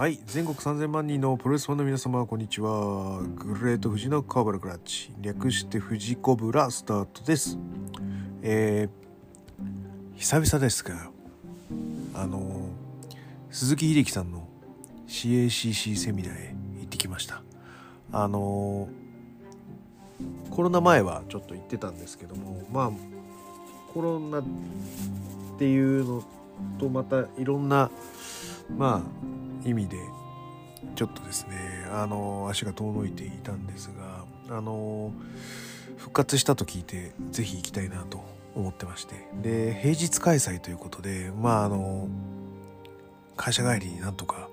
はい全国3000万人のプロレスファンの皆様こんにちは。グレート富士のカーバルクラッチ。略して富士コブラスタートです。えー、久々ですがあの鈴木秀樹さんの CACC セミナーへ行ってきました。あのコロナ前はちょっと行ってたんですけどもまあコロナっていうのとまたいろんなまあ意味でちょっとですねあの足が遠のいていたんですがあの復活したと聞いて是非行きたいなと思ってまして。で平日開催ということでまああの会社帰りになんとか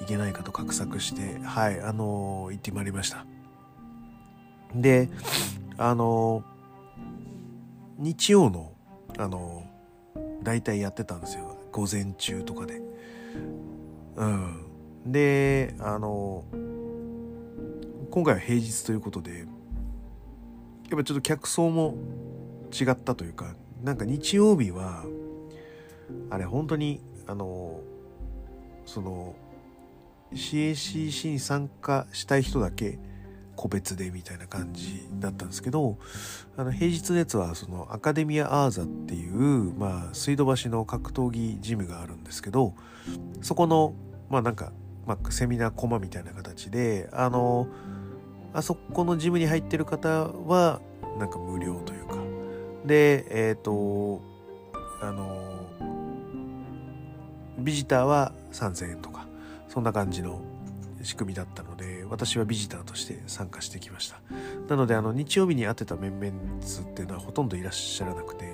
行けないかと画策してはいあの行ってまいりました。であの日曜のあの大体やってたんですよ。午前中とかで。うん。であの今回は平日ということでやっぱちょっと客層も違ったというかなんか日曜日はあれ本当にあのその CACC に参加したい人だけ個別でみたいな感じだったんですけどあの平日のやつはそのアカデミア・アーザっていう、まあ、水道橋の格闘技ジムがあるんですけどそこのまあなんか、まあ、セミナーコマみたいな形であのあそこのジムに入ってる方はなんか無料というか。でえっ、ー、とあのビジターは3000円とかそんな感じの仕組みだったので私はビジターとして参加してきました。なのであの日曜日に会ってた面々っていうのはほとんどいらっしゃらなくて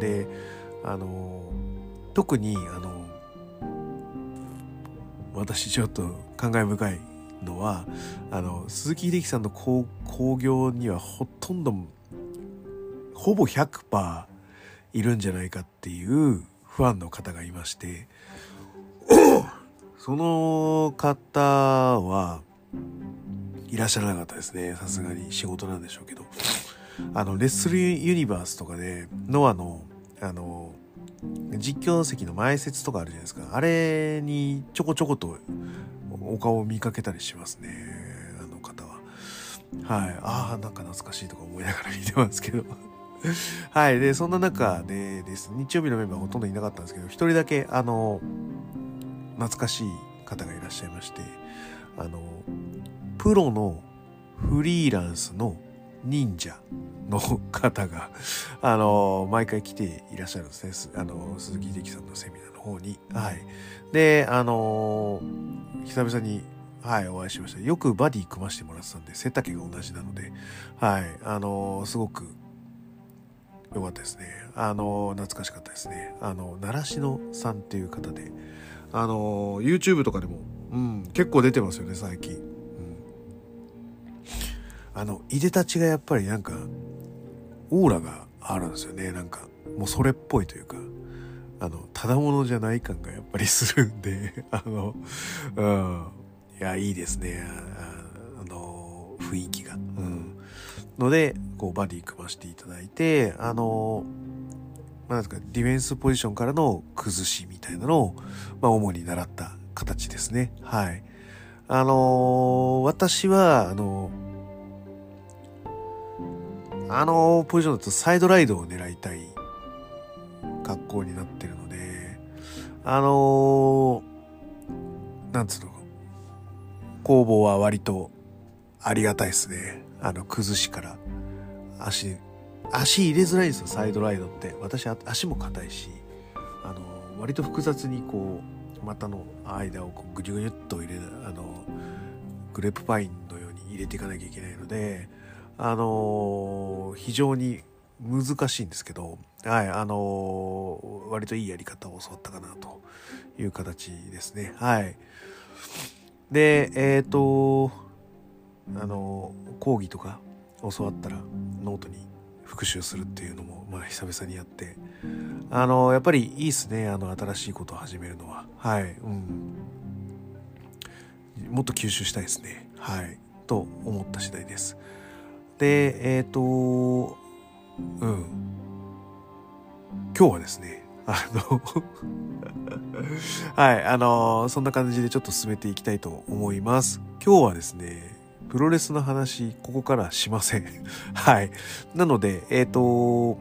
であの特にあの私ちょっと感慨深いのはあの鈴木秀樹さんの興行にはほとんどほぼ100%いるんじゃないかっていうファンの方がいましてその方はいらっしゃらなかったですね。さすがに仕事なんでしょうけど。あの、レッスルユニバースとかで、ノアの、あの、実況席の前説とかあるじゃないですか。あれにちょこちょことお顔を見かけたりしますね。あの方は。はい。ああ、なんか懐かしいとか思いながら見てますけど。はい。で、そんな中でです、日曜日のメンバーほとんどいなかったんですけど、一人だけ、あの、懐かしい方がいらっしゃいましてあのプロのフリーランスの忍者の方が、あの、毎回来ていらっしゃるんですね。あの、鈴木秀樹さんのセミナーの方に。はい。で、あの、久々に、はい、お会いしました。よくバディ組ましてもらってたんで、背丈が同じなので、はい、あの、すごく良かったですね。あの、懐かしかったですね。あの、習志野さんっていう方で、あの YouTube とかでも、うん、結構出てますよね最近、うん、あのいでたちがやっぱりなんかオーラがあるんですよねなんか。もうそれっぽいというか。あのただものじゃない感がやっぱりするんで あのうん。いやいいですね。あの雰囲気が。うん。のでこうバディ組ましていただいてあのまあ、なんかディフェンスポジションからの崩しみたいなのを、まあ、主に習った形ですね。はい。あのー、私は、あのー、あのポジションだとサイドライドを狙いたい格好になってるので、あのー、なんつうの、攻防は割とありがたいですね。あの、崩しから足足入れづらいですよサイドライドって私足も硬いしあの割と複雑にこう股の間をこうグニュグニュッと入れあのグレープパインのように入れていかなきゃいけないのであの非常に難しいんですけど、はい、あの割といいやり方を教わったかなという形ですね。はい。で、えっ、ー、と、あの講義とか教わったらノートに復習するっていうのも、まあ、久々にやって。あのやっぱりいいっすね。あの新しいことを始めるのは。はい。うん。もっと吸収したいですね。はい。と思った次第です。でえっ、ー、とうん。今日はですねあのはい、あのそんな感じでちょっと進めていきたいと思います。今日はですね、プロレスの話、ここからしません。はい。なので、えっ、と、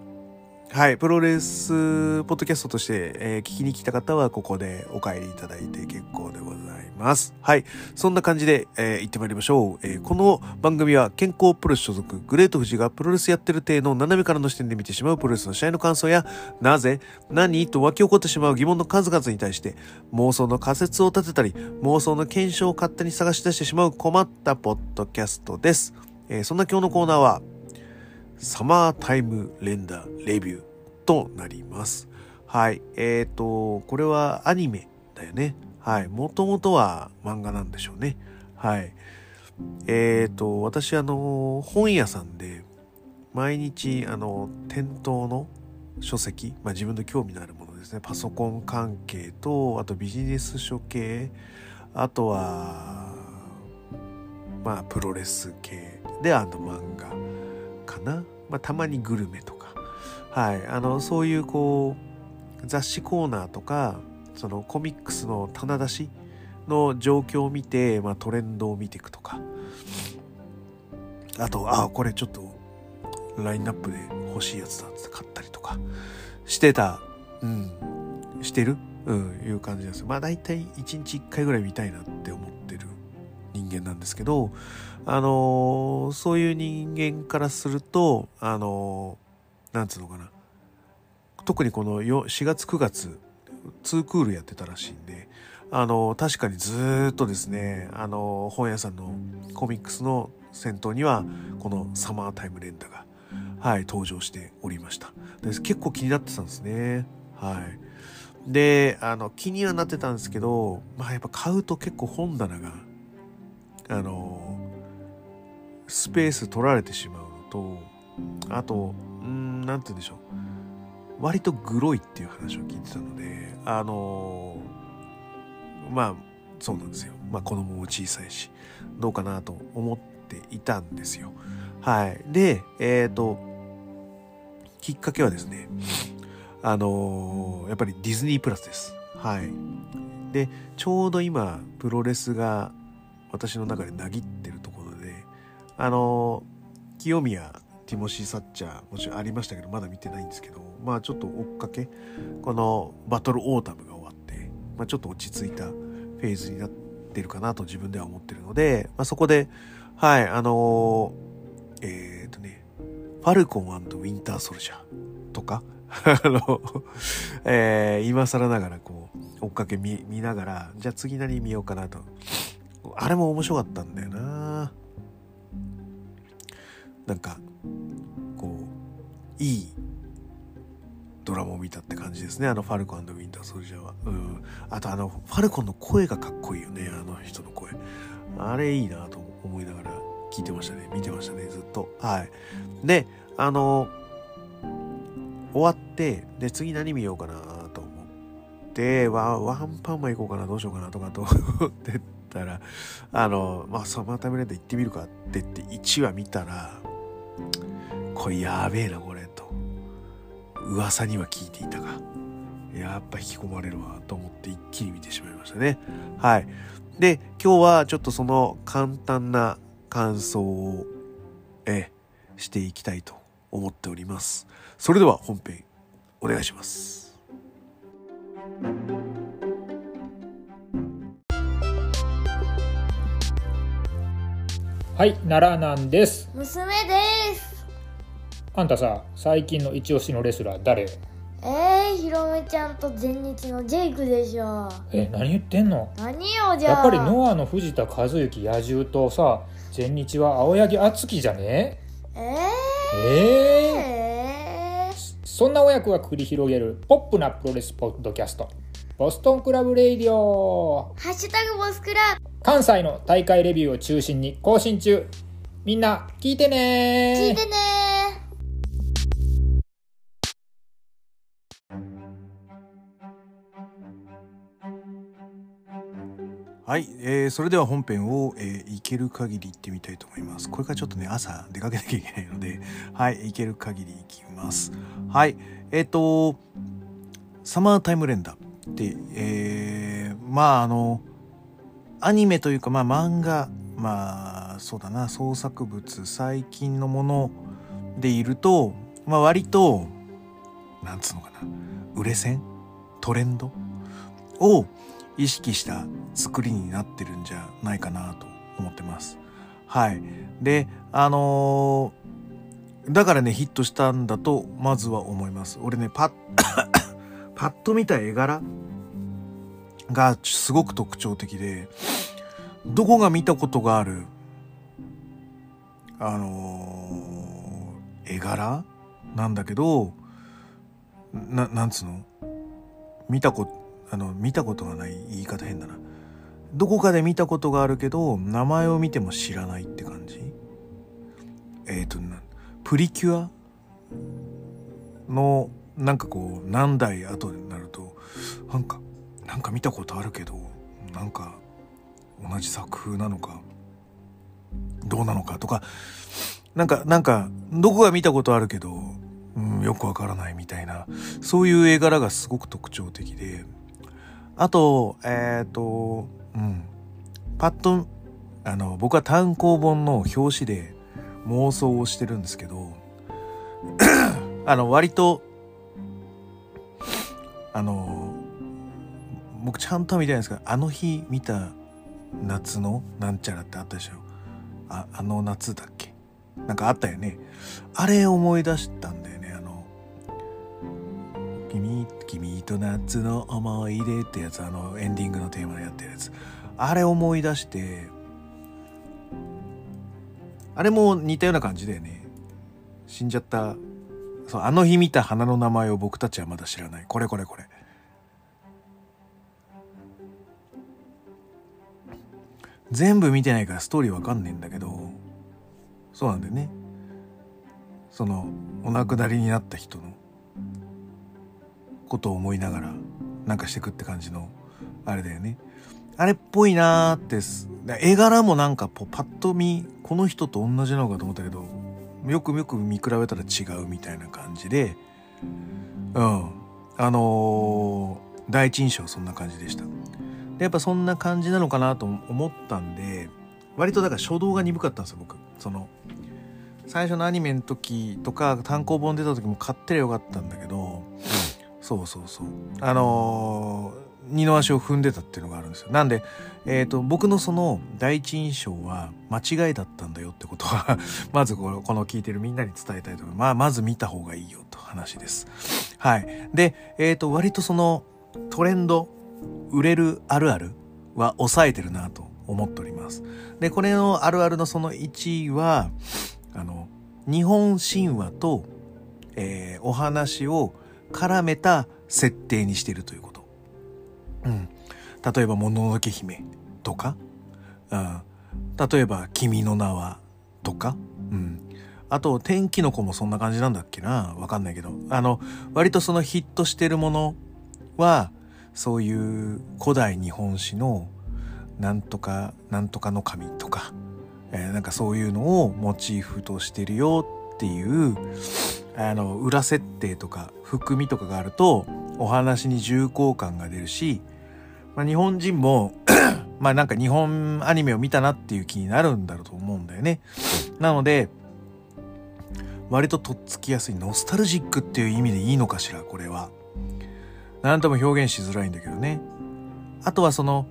はい、プロレスポッドキャストとして、えー聞きに来た方はここでお帰りいただいて結構でございます。ますはい、そんな感じで、えー行ってまいりましょう、えーこの番組は健康プロレス所属グレート富士がプロレスやってる体の斜めからの視点で見てしまうプロレスの試合の感想やなぜ何と湧き起こってしまう疑問の数々に対して妄想の仮説を立てたり妄想の検証を勝手に探し出してしまう困ったポッドキャストです。えーそんな今日のコーナーはサマータイム連打レビューとなります。はい。えっ、と、これはアニメだよね。はい。もともとは漫画なんでしょうね。はい。えっ、と、私、あの、本屋さんで、毎日、あの、店頭の書籍、まあ自分の興味のあるものですね。パソコン関係と、あとビジネス書系、あとは、まあ、プロレス系で、あの漫画かな。まあ、たまにグルメとか。はい。あの、そういうこう、雑誌コーナーとか、そのコミックスの棚出しの状況を見て、まあ、トレンドを見ていくとか。あと、ああ、これちょっと、ラインナップで欲しいやつだって買ったりとかしてた。うん。してる？うん、いう感じなんです。まあ、大体1日1回ぐらい見たいなって思ってる人間なんですけど、あのーそういう人間からすると、あのーなんつうのかな。特にこの4月9月、2クールやってたらしいんで、あの確かにずっとですね、あの本屋さんのコミックスの先頭には、このサマータイム連打が、はい、登場しておりました。で結構気になってたんですね。はい。で、あの、気にはなってたんですけど、まあやっぱ買うと結構本棚が、あの、スペース取られてしまうのと、あと、うん、なんて言うんでしょう。割とグロいっていう話を聞いてたので、あの、まあ、そうなんですよ。まあ子供も小さいし、どうかなと思っていたんですよ。はい。で、えっ、と、きっかけはですね、あのーやっぱりディズニープラスです。はい。で、ちょうど今、プロレスが私の中でなぎってるところで、あの清宮、ティモシー・サッチャー、もちろんありましたけど、まだ見てないんですけど、まあちょっと追っかけ、このバトルオータムが終わって、まあちょっと落ち着いたフェーズになってるかなと自分では思ってるので、まあそこで、はい、あのーえっ、とね、ファルコンウィンターソルジャーとか、あの、えー今更ながらこう、追っかけ見見ながら、じゃあ次何見ようかなと。あれも面白かったんだよななんか、こう、いいドラマを見たって感じですね。あの、ファルコンウィンターソルジャーは。うん。あとあの、ファルコンの声がかっこいいよね。あの人の声。あれいいなと思いながら聞いてましたね。見てましたね。ずっと。はい。で、あの、終わって、で、次何見ようかなと思って、ワワンパンマン行こうかな、どうしようかなとかと思ってたら、あの、まあ、サマータイムレンダー行ってみるかって言って1話見たら、これやべえな、これ、噂には聞いていたが、やっぱ引き込まれるわ、と思って一気に見てしまいましたね。はい。で、今日はちょっとその簡単な感想を、え、していきたいと思っております。それでは本編お願いします。はい、奈良なんです。娘ですあんたさ、最近の一押しのレスラー誰？えー、ひろめちゃんと全日のジェイクでしょ。え、何言ってんの？何よじゃあ。やっぱりノアの藤田和幸野獣とさ、全日は青柳亮生じゃね？ええー、ええー、そんな親子が繰り広げるポップなプロレスポッドキャスト、ボストンクラブレイディオ。ハッシュタグボスクラ関西の大会レビューを中心に更新中。みんな聞いてね聞いてねはい、えーそれでは本編を、えー、いける限り行ってみたいと思います。これからちょっとね、朝出かけなきゃいけないので、はい、いける限り行きます。はい、えっ、と、サマータイム連打って、えー、まああの、アニメというか、まあ漫画、まあそうだな、創作物、最近のものでいると、まあ割と、なんつうのかな、売れ線？トレンド？を意識した作りになってるんじゃないかなと思ってます。はい。で、あのーだからね、ヒットしたんだと、まずは思います。俺ね、パッ、パッと見た絵柄がすごく特徴的で、どこが見たことがある、あのー絵柄なんだけど、な、なんつうの？見たこと、あの、見たことがない言い方変だな。どこかで見たことがあるけど、名前を見ても知らないって感じ？えっ、ー、と、な、プリキュア？の、なんかこう、何代後になると、なんか、なんか見たことあるけど、なんか、同じ作風なのか、どうなのかとか、なんか、なんか、どこが見たことあるけど、うん、よくわからないみたいな、そういう絵柄がすごく特徴的で、あと、えっ、と、うん、パッと、あの、僕は単行本の表紙で妄想をしてるんですけど、あの、割と、あの、僕ちゃんと見てないんですけど、あの日見た夏のなんちゃらってあったでしょ。あ、あの夏だっけ？なんかあったよね。あれ思い出したんと夏の思い出ってやつ、あの、エンディングのテーマでやってるやつ。あれ思い出して、あれも似たような感じだよね。死んじゃった、そう、あの日見た花の名前を僕たちはまだ知らない。これこれこれ。全部見てないからストーリーわかんねえんだけど、そうなんだよね。その、お亡くなりになった人のことを思いながら、なんかしてくって感じの、あれだよね。あれっぽいなーって、絵柄もなんかパッと見、この人と同じなのかと思ったけど、よくよく見比べたら違うみたいな感じで、うん。あのー第一印象はそんな感じでした。で、やっぱそんな感じなのかなと思ったんで、割とだから初動が鈍かったんですよ、僕。その、最初のアニメの時とか単行本出た時も買ってりゃよかったんだけど、そうそうそう。あのー二の足を踏んでたっていうのがあるんですよ。なんで、えっ、と、僕のその第一印象は間違いだったんだよってことは、まずこのこの聞いてるみんなに伝えたいと思います。まあ、まず見た方がいいよと話です。はい。で、えっ、と、割とそのトレンド、売れるあるあるは抑えてるなと思っております。で、これのあるあるのその1位は、あの、日本神話と、えーお話を絡めた設定にしているということ。うん。例えば、もののけ姫とか、うん。例えば、君の名はとか、うん。あと、天気の子もそんな感じなんだっけなわかんないけど。あの、割とそのヒットしてるものは、そういう古代日本史のなんとか、なんとかの神とか、えーなんかそういうのをモチーフとしてるよっていう、あの、裏設定とか含みとかがあると、お話に重厚感が出るし、まあ、日本人も、まあなんか日本アニメを見たなっていう気になるんだろうと思うんだよね。なので、割ととっつきやすいノスタルジックっていう意味でいいのかしら、これは。なんとも表現しづらいんだけどね。あとはその、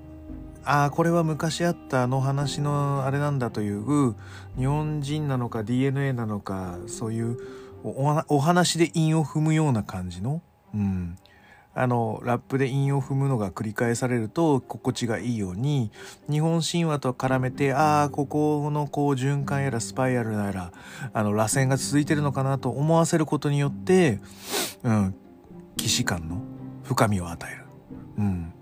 ああ、これは昔あったあの話のあれなんだという、日本人なのか DNA なのか、そういうお話で韻を踏むような感じの、うん。あの、ラップで韻を踏むのが繰り返されると心地がいいように、日本神話と絡めて、ああ、ここのこう循環やらスパイラルやら、あの、螺旋が続いてるのかなと思わせることによって、うん、既視感の深みを与える。うん。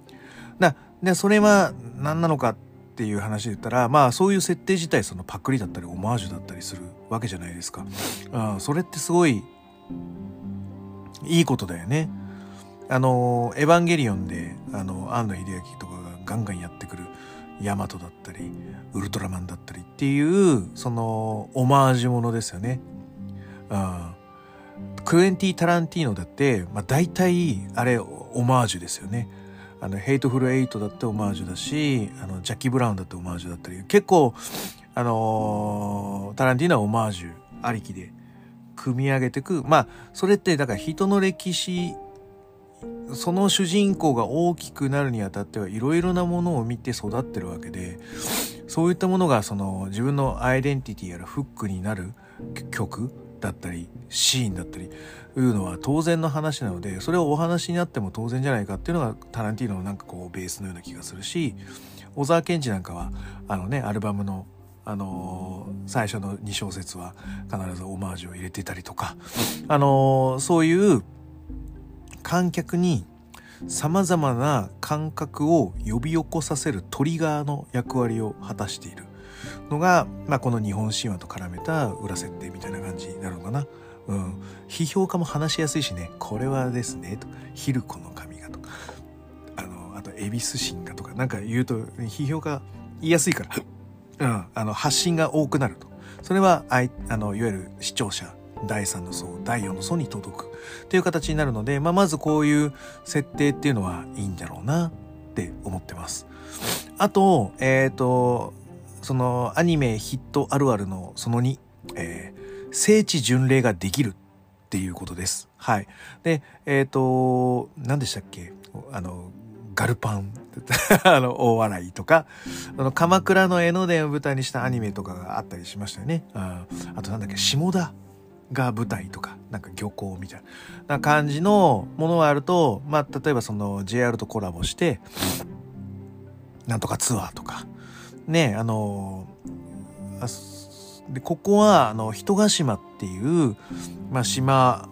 だで、それは何なのかっいう話で言ったら、まあそういう設定自体そのパクリだったりオマージュだったりするわけじゃないですか。あそれってすごいいいことだよね。あの、エヴァンゲリオンで、あの、庵野秀明とかがガンガンやってくるヤマトだったり、ウルトラマンだったりっていう、その、オマージュものですよね。うん。クエンティン・タランティーノだって、まあ大体、あれ、オマージュですよね。あのヘイトフルエイトだってオマージュだしあのジャッキー・ブラウンだってオマージュだったり結構あのタランティーノはオマージュありきで組み上げてくまあそれってだから人の歴史その主人公が大きくなるにあたってはいろいろなものを見て育ってるわけでそういったものがその自分のアイデンティティやらフックになる曲だったりシーンだったりいうのは当然の話なのでそれをお話になっても当然じゃないかっていうのがタランティーノのなんかこうベースのような気がするし小沢健二なんかはあのねアルバムのあの最初の2小節は必ずオマージュを入れてたりとか、あのそういう観客に様々な感覚を呼び起こさせるトリガーの役割を果たしている。のが、まあ、この日本神話と絡めた裏設定みたいな感じになるのかな。うん。批評家も話しやすいしね、これはですね、と、ヒルコの神がとか、あの、あと、恵比寿神がとか、なんか言うと、批評家言いやすいから、うん、あの、発信が多くなると。それは、あい、あの、いわゆる視聴者、第3の層、第4の層に届くっていう形になるので、まあ、まずこういう設定っていうのはいいんだろうなって思ってます。あと、えっ、と、そのアニメヒットあるあるのその2、えー聖地巡礼ができるっていうことです。はい。で、えっ、と、何でしたっけ？あの、ガルパン、あの、大笑いとか、あの、鎌倉の江ノ電を舞台にしたアニメとかがあったりしましたよね。ああとなんだっけ、下田が舞台とか、なんか漁港みたいな。感じのものがあると、まあ、例えばその JR とコラボして、なんとかツアーとか、ね、あの、あで、ここは、あの、人ヶ島っていう、まあ、島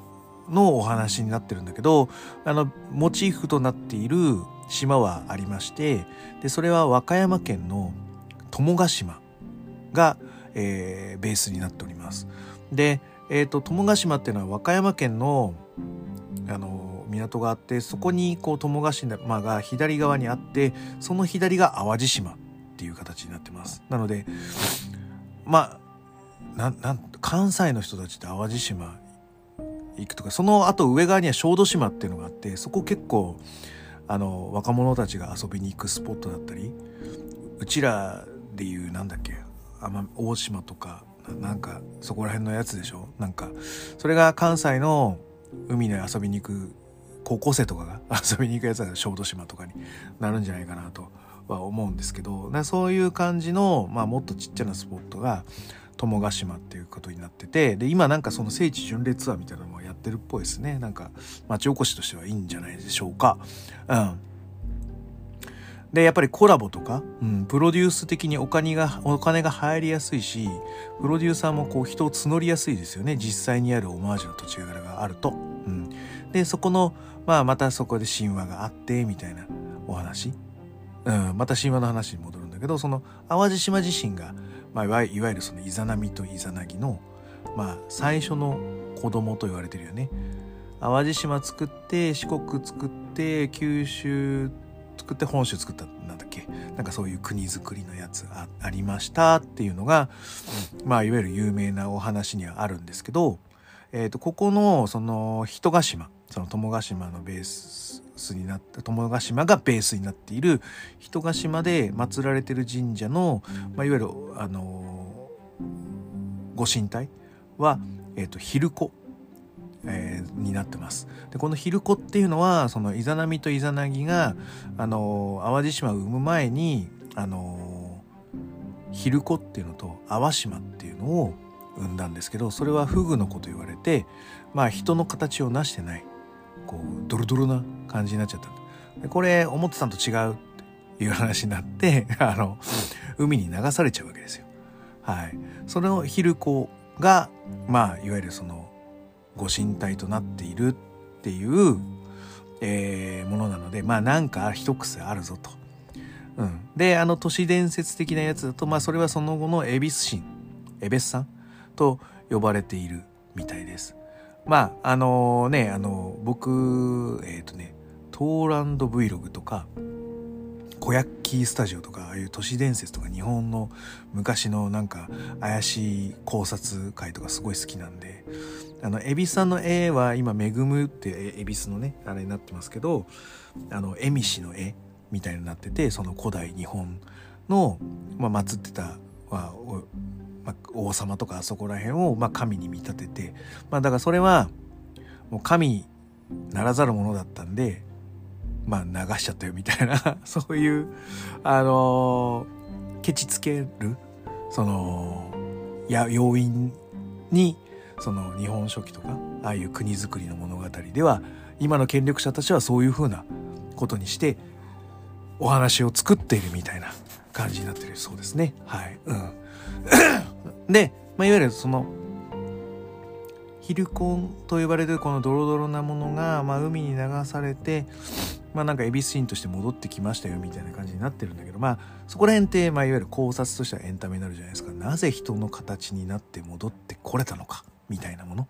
のお話になってるんだけど、あの、モチーフとなっている島はありまして、で、それは和歌山県の友ヶ島が、えーベースになっております。で、えっ、と、友ヶ島っていうのは和歌山県の、あの、港があって、そこに、こう、友ヶ島が左側にあって、その左が淡路島っていう形になってます。なので、まあ、なん、なん、関西の人たちって淡路島行くとか、その後上側には小豆島っていうのがあって、そこ結構、あの、若者たちが遊びに行くスポットだったり、うちらでいう、なんだっけ、大島とか、なんか、そこら辺のやつでしょ？なんか、それが関西の海に遊びに行く高校生とかが 遊びに行くやつは小豆島とかになるんじゃないかなとは思うんですけどそういう感じの、まあ、もっとちっちゃなスポットが友ヶ島っていうことになっててで今なんかその聖地巡礼ツアーみたいなのもやってるっぽいですね。なんか町おこしとしてはいいんじゃないでしょうか。うん。でやっぱりコラボとか、うん、プロデュース的にお金がお金が入りやすいしプロデューサーもこう人を募りやすいですよね。実際にあるオマージュの土地柄があると、うん、でそこのまあまたそこで神話があってみたいなお話、うん、また神話の話に戻るんだけどその淡路島自身が、まあ、いわゆるそのイザナミとイザナギの、まあ、最初の子供と言われてるよね。淡路島作って四国作って九州作って本州作ったなんだっけ？なんかそういう国づくりのやつあありましたっていうのが、まあいわゆる有名なお話にはあるんですけど、えー、とここのその人ヶ島その友ヶ島のベースになった友ヶ島がベースになっている人ヶ島で祀られてる神社の、まあ、いわゆるあのご神体は、えー、と昼子えーになってます。でこの昼子っていうのはそのイザナミとイザナギがあの淡路島を生む前にあの昼子っていうのと淡島っていうのを生んだんですけどそれはフグの子と言われてまあ人の形を成してないこうドロドロな感じになっちゃったでこれ思ってたのと違うっていう話になって あの海に流されちゃうわけですよ。はい、その昼子がまあいわゆるそのご神体となっているっていう、えーものなのでまあなんか一癖あるぞと。うん、であの都市伝説的なやつだとまあそれはその後の恵比寿神恵比寿さんと呼ばれているみたいです。まああのねあの僕えっ、とねトーランド Vlog とかコヤッキースタジオとかああいう都市伝説とか日本の昔のなんか怪しい考察会とかすごい好きなんであの恵比寿さんの絵は今「恵む」って恵比寿のねあれになってますけどあの恵美氏の絵みたいになっててその古代日本の、まあ、祀ってた、まあまあ、王様とかあそこら辺を、まあ、神に見立てて、まあ、だからそれはもう神ならざるものだったんでまあ流しちゃったよみたいな そういうあのー、ケチつけるそのや要因にその日本書紀とかああいう国づくりの物語では今の権力者たちはそういうふうなことにしてお話を作っているみたいな感じになってるそうですね。はい。うん。で、まあ、いわゆるそのヒルコンと呼ばれるこのドロドロなものが、まあ、海に流されてまあなんか恵比寿ンとして戻ってきましたよみたいな感じになってるんだけどまあそこら辺って、まあ、いわゆる考察としてはエンタメになるじゃないですか。なぜ人の形になって戻ってこれたのかみたいなもの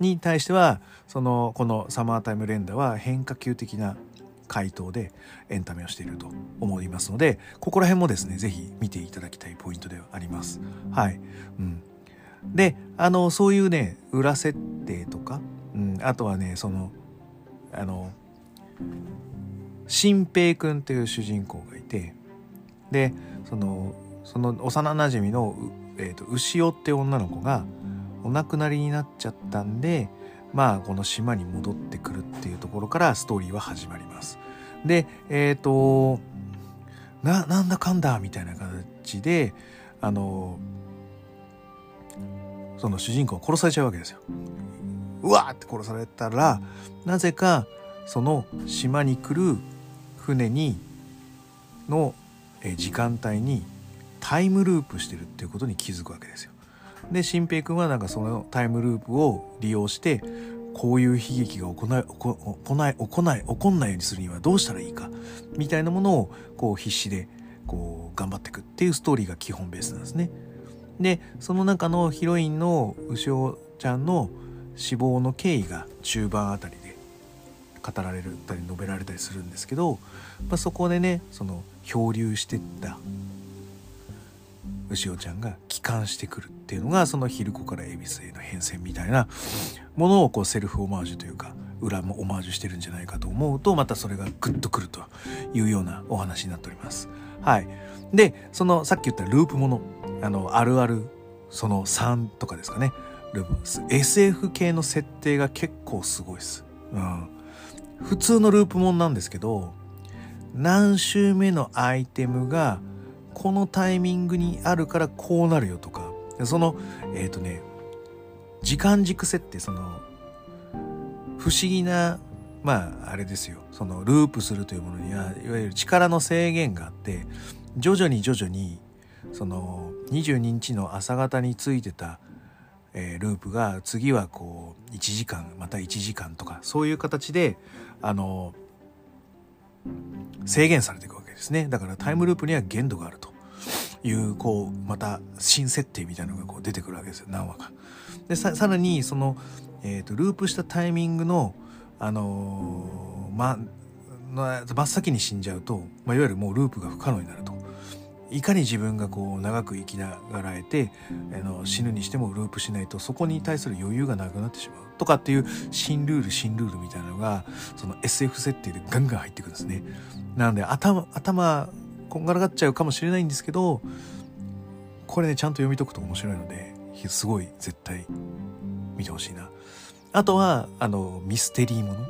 に対してはそのこのサマータイム連打は変化球的な回答でエンタメをしていると思いますのでここら辺もですね是非見ていただきたいポイントではあります。はい、うん、であのそういうね裏設定とか、うん、あとはねそのあの新平君っていう主人公がいてでそのその幼なじみの、えーと、牛尾って女の子がお亡くなりになっちゃったんでまあこの島に戻ってくるっていうところからストーリーは始まります。でえっ、ー、とななんだかんだみたいな形であのその主人公を殺されちゃうわけですよ。うわーって殺されたらなぜかその島に来る船にの時間帯にタイムループしてるっていうことに気づくわけですよ。で新平君はなんかそのタイムループを利用してこういう悲劇が行い行い行い起こんないようにするにはどうしたらいいかみたいなものをこう必死でこう頑張っていくっていうストーリーが基本ベースなんですね。でその中のヒロインの牛尾ちゃんの死亡の経緯が中盤あたりで語られたり述べられたりするんですけど、まあ、そこでねその漂流してった牛尾ちゃんが帰還してくるっていうのがそのヒルコから恵比寿への変遷みたいなものをこうセルフオマージュというか裏もオマージュしてるんじゃないかと思うとまたそれがグッとくるというようなお話になっております。はい、でそのさっき言ったループものあのあるあるその3とかですかね SF 系の設定が結構すごいです。うん、普通のループもんなんですけど何周目のアイテムがこのタイミングにあるからこうなるよとかそのえっ、ー、とね時間軸設定その不思議なまああれですよ。そのループするというものにはいわゆる力の制限があって徐々に徐々にその22日の朝方についてたえー、ループが次はこう1時間また1時間とかそういう形であの制限されていくわけですねだからタイムループには限度があるというこうまた新設定みたいなのがこう出てくるわけですよ何話か。でさらにその、えーと、ループしたタイミングのあのー、ま真っ先に死んじゃうと、まあ、いわゆるもうループが不可能になると。いかに自分がこう長く生きながらえてあの死ぬにしてもループしないとそこに対する余裕がなくなってしまうとかっていう新ルール新ルールみたいなのがその SF 設定でガンガン入ってくるんですね。なので頭頭こんがらがっちゃうかもしれないんですけどこれねちゃんと読み解くと面白いのですごい絶対見てほしいな。あとはあのミステリーもの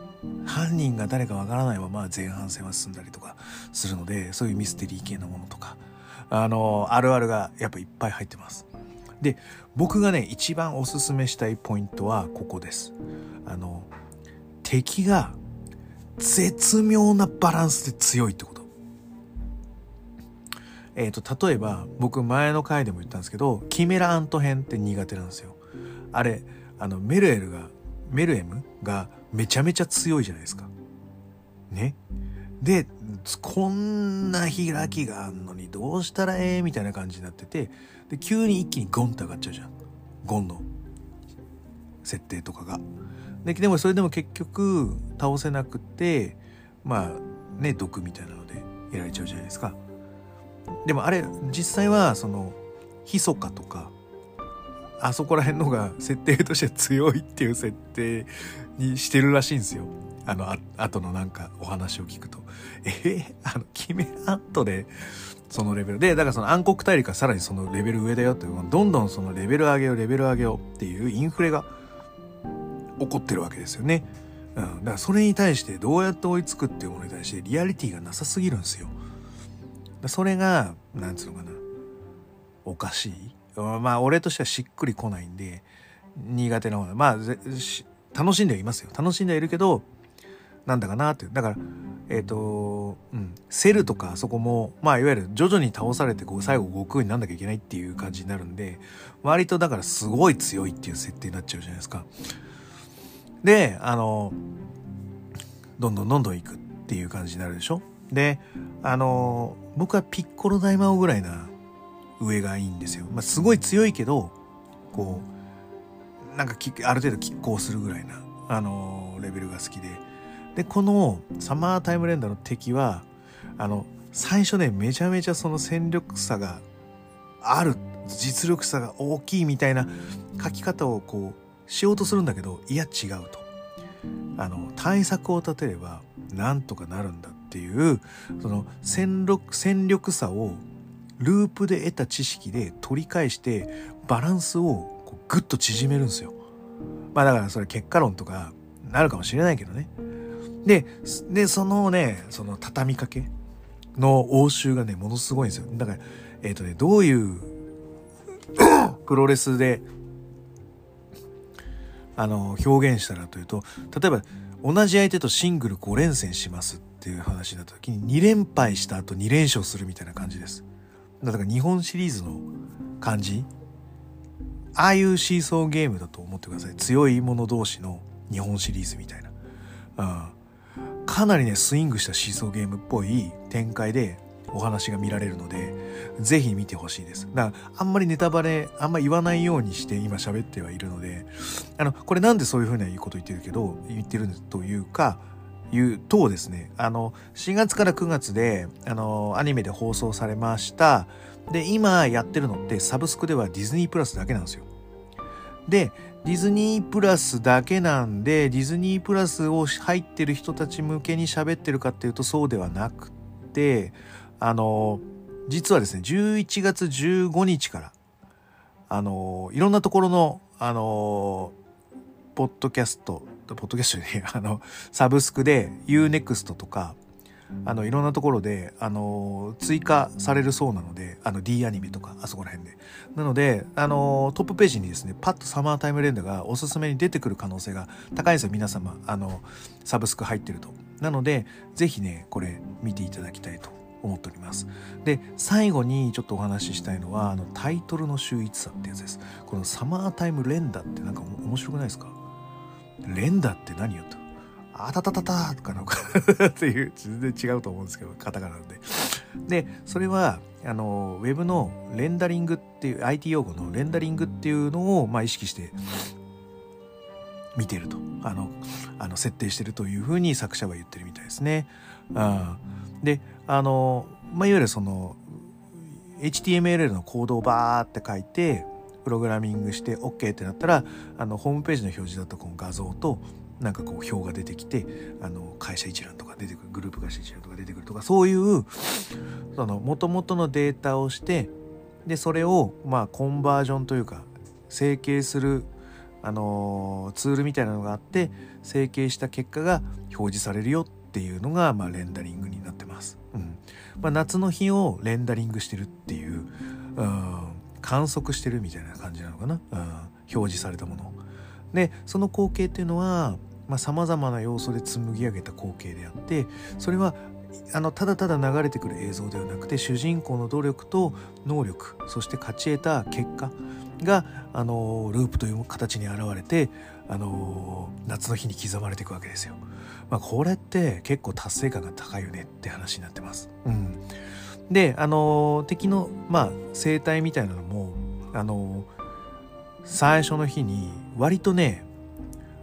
犯人が誰かわからないまま前半戦は進んだりとかするのでそういうミステリー系のものとかあのあるあるがやっぱいっぱい入ってます。で僕がね一番おすすめしたいポイントはここです。あの敵が絶妙なバランスで強いってこと。えっ、ー、と例えば僕前の回でも言ったんですけどキメラアント編って苦手なんですよ。あれあのメルエルがメルエムがめちゃめちゃ強いじゃないですか。ね。でこんな開きがあんのにどうしたらええみたいな感じになっててで急に一気にゴンって上がっちゃうじゃんゴンの設定とかが。ででもそれでも結局倒せなくてまあね毒みたいなのでやられちゃうじゃないですか。でもあれ実際はそのヒソカとかあそこら辺のが設定として強いっていう設定にしてるらしいんですよ。あの、あ後のなんかお話を聞くと。えー、あの、キメラットで、そのレベルで、だからその暗黒大陸はさらにそのレベル上だよって、どんどんそのレベル上げよう、レベル上げようっていうインフレが起こってるわけですよね。うん。だからそれに対してどうやって追いつくっていうものに対してリアリティがなさすぎるんですよ。それが、なんつうのかな。おかしい。まあ俺としてはしっくりこないんで、苦手な方まあ、楽しんではいますよ。楽しんではいるけど、なんだかなって。だから、えっ、ー、と、うん、セルとかそこも、まあいわゆる徐々に倒されてこう最後悟空になんなきゃいけないっていう感じになるんで、割とだからすごい強いっていう設定になっちゃうじゃないですか。で、あの、どんどんどんどん行くっていう感じになるでしょで、あの、僕はピッコロ大魔王ぐらいな上がいいんですよ。まあすごい強いけど、こう、なんかきある程度拮抗するぐらいな、あの、レベルが好きで。で、このサマータイムレンダーの敵は、あの、最初ね、めちゃめちゃその戦力差がある、実力差が大きいみたいな書き方をこう、しようとするんだけど、いや違うと。あの、対策を立てれば、なんとかなるんだっていう、その戦力、戦力差をループで得た知識で取り返して、バランスをこうグッと縮めるんですよ。まあだからそれ結果論とかなるかもしれないけどね。で、で、そのね、その畳みかけの応酬がね、ものすごいんですよ。だから、えっ、ー、とね、どういう プロレスで、あの、表現したらというと、例えば、同じ相手とシングル5連戦しますっていう話になった時に、2連敗した後2連勝するみたいな感じです。だから日本シリーズの感じああいうシーソーゲームだと思ってください。強い者同士の日本シリーズみたいな。うんかなりね、スイングしたシーソーゲームっぽい展開でお話が見られるので、ぜひ見てほしいです。だから、あんまりネタバレ、あんま言わないようにして今喋ってはいるので、あの、これなんでそういうふうなこと言ってるけど、言ってるというか、言うとですね、あの、4月から9月で、あの、アニメで放送されました。で、今やってるのってサブスクではディズニープラスだけなんですよ。で、ディズニープラスだけなんで、ディズニープラスを入ってる人たち向けに喋ってるかっていうとそうではなくて、あの、実はですね、11月15日から、あの、いろんなところの、あの、ポッドキャスト、ポッドキャストで、あの、サブスクで Unext とか、あの、いろんなところで、あの、追加されるそうなので、あの、D アニメとか、あそこら辺で。なので、あの、トップページにですね、パッとサマータイムレンダがおすすめに出てくる可能性が高いんですよ、皆様。あの、サブスク入ってると。なので、ぜひね、これ見ていただきたいと思っております。で、最後にちょっとお話ししたいのは、あの、タイトルの秀逸さってやつです。このサマータイムレンダーってなんか面白くないですか？レンダーって何よと。あたたたたとかの っていう、全然違うと思うんですけど、カタカナで。で、それは、あの、ウェブのレンダリングっていう、IT 用語のレンダリングっていうのを、まあ、意識して見てると。あの、あの、設定してるというふうに作者は言ってるみたいですね。うん、で、あの、まあ、いわゆるその、HTML のコードをバーって書いて、プログラミングして OK ってなったら、あの、ホームページの表示だとこの画像と、なんかこう表が出てきてあの会社一覧とか出てくるグループ会社一覧とか出てくるとかそういうその元々のデータをしてでそれをまあコンバージョンというか整形するあのツールみたいなのがあって整形した結果が表示されるよっていうのが、まあ、レンダリングになってます。うん。まあ、夏の日をレンダリングしてるっていう、うん、観測してるみたいな感じなのかな、うん、表示されたもの。でその光景っていうのはさまざ、まな要素で紡ぎ上げた光景であってそれはあのただただ流れてくる映像ではなくて主人公の努力と能力そして勝ち得た結果があのループという形に現れてあの夏の日に刻まれていくわけですよ。まあ、これって結構達成感が高いよねって話になってます。うん、であの敵の、まあ、生態みたいなのもあの最初の日に割とね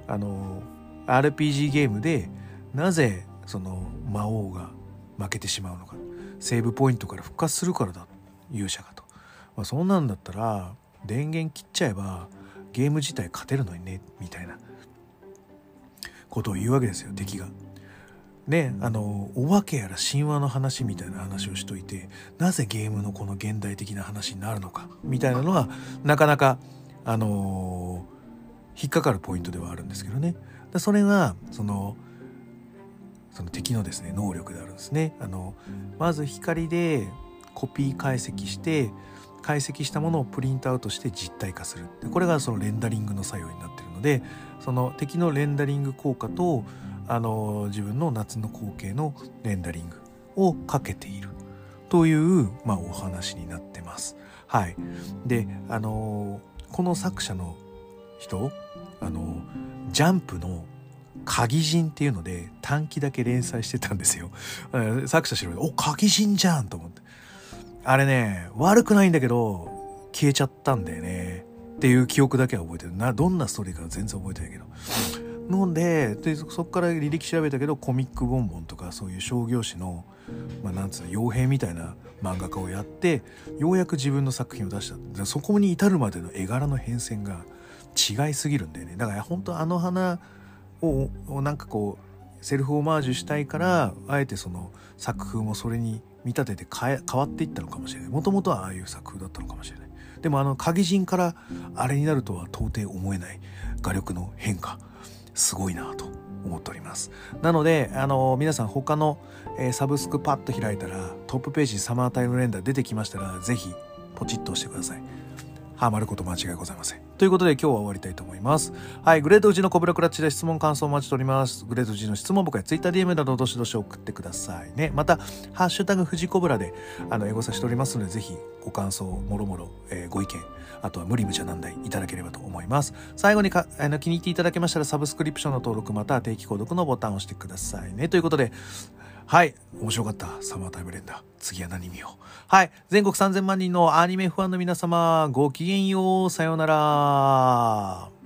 あの RPG ゲームでなぜその魔王が負けてしまうのかセーブポイントから復活するからだ勇者がと、まあ、そんなんだったら電源切っちゃえばゲーム自体勝てるのにねみたいなことを言うわけですよ敵が。ねあのお化けやら神話の話みたいな話をしといてなぜゲームのこの現代的な話になるのかみたいなのはなかなかあの引っかかるポイントではあるんですけどね。でそれがそのその敵のですね能力であるんですね。あのまず光でコピー解析して解析したものをプリントアウトして実体化するでこれがそのレンダリングの作用になってるのでその敵のレンダリング効果とあの自分の夏の光景のレンダリングをかけているという、まあ、お話になってます。はい、であのこの作者の人あのジャンプの鍵人っていうので短期だけ連載してたんですよ。作者知るお鍵人じゃんと思って。あれね、悪くないんだけど、消えちゃったんだよね。っていう記憶だけは覚えてる。な、どんなストーリーか全然覚えてないけど。のででそこから履歴調べたけどコミックボンボンとかそういう商業誌の、まあ、なんつうの傭兵みたいな漫画家をやってようやく自分の作品を出したそこに至るまでの絵柄の変遷が違いすぎるんだよね。だから本当あの花をなんかこうセルフオマージュしたいからあえてその作風もそれに見立てて変え変わっていったのかもしれない。もともとはああいう作風だったのかもしれない。でもあの鍵人からあれになるとは到底思えない。画力の変化。すごいなと。思っております。なのであの皆さん他の、えー、サブスクパッと開いたらトップページサマータイムレンダー出てきましたら是非ポチッと押してください。ハマること間違いございませんということで今日は終わりたいと思います。はい。グレート富士のコブラクラッチで質問感想を待ちしております。グレート富士の質問僕や TwitterDM などどしどし送ってくださいね。また、ハッシュタグ富士コブラであのエゴさしておりますので、ぜひご感想、もろもろ、えー、ご意見、あとは無理無茶難題いただければと思います。最後にかあの気に入っていただけましたらサブスクリプションの登録または定期購読のボタンを押してくださいね。ということで、はい。面白かった。サマータイムレンダー。次は何見よう。はい。全国3000万人のアニメファンの皆様、ごきげんよう。さようなら。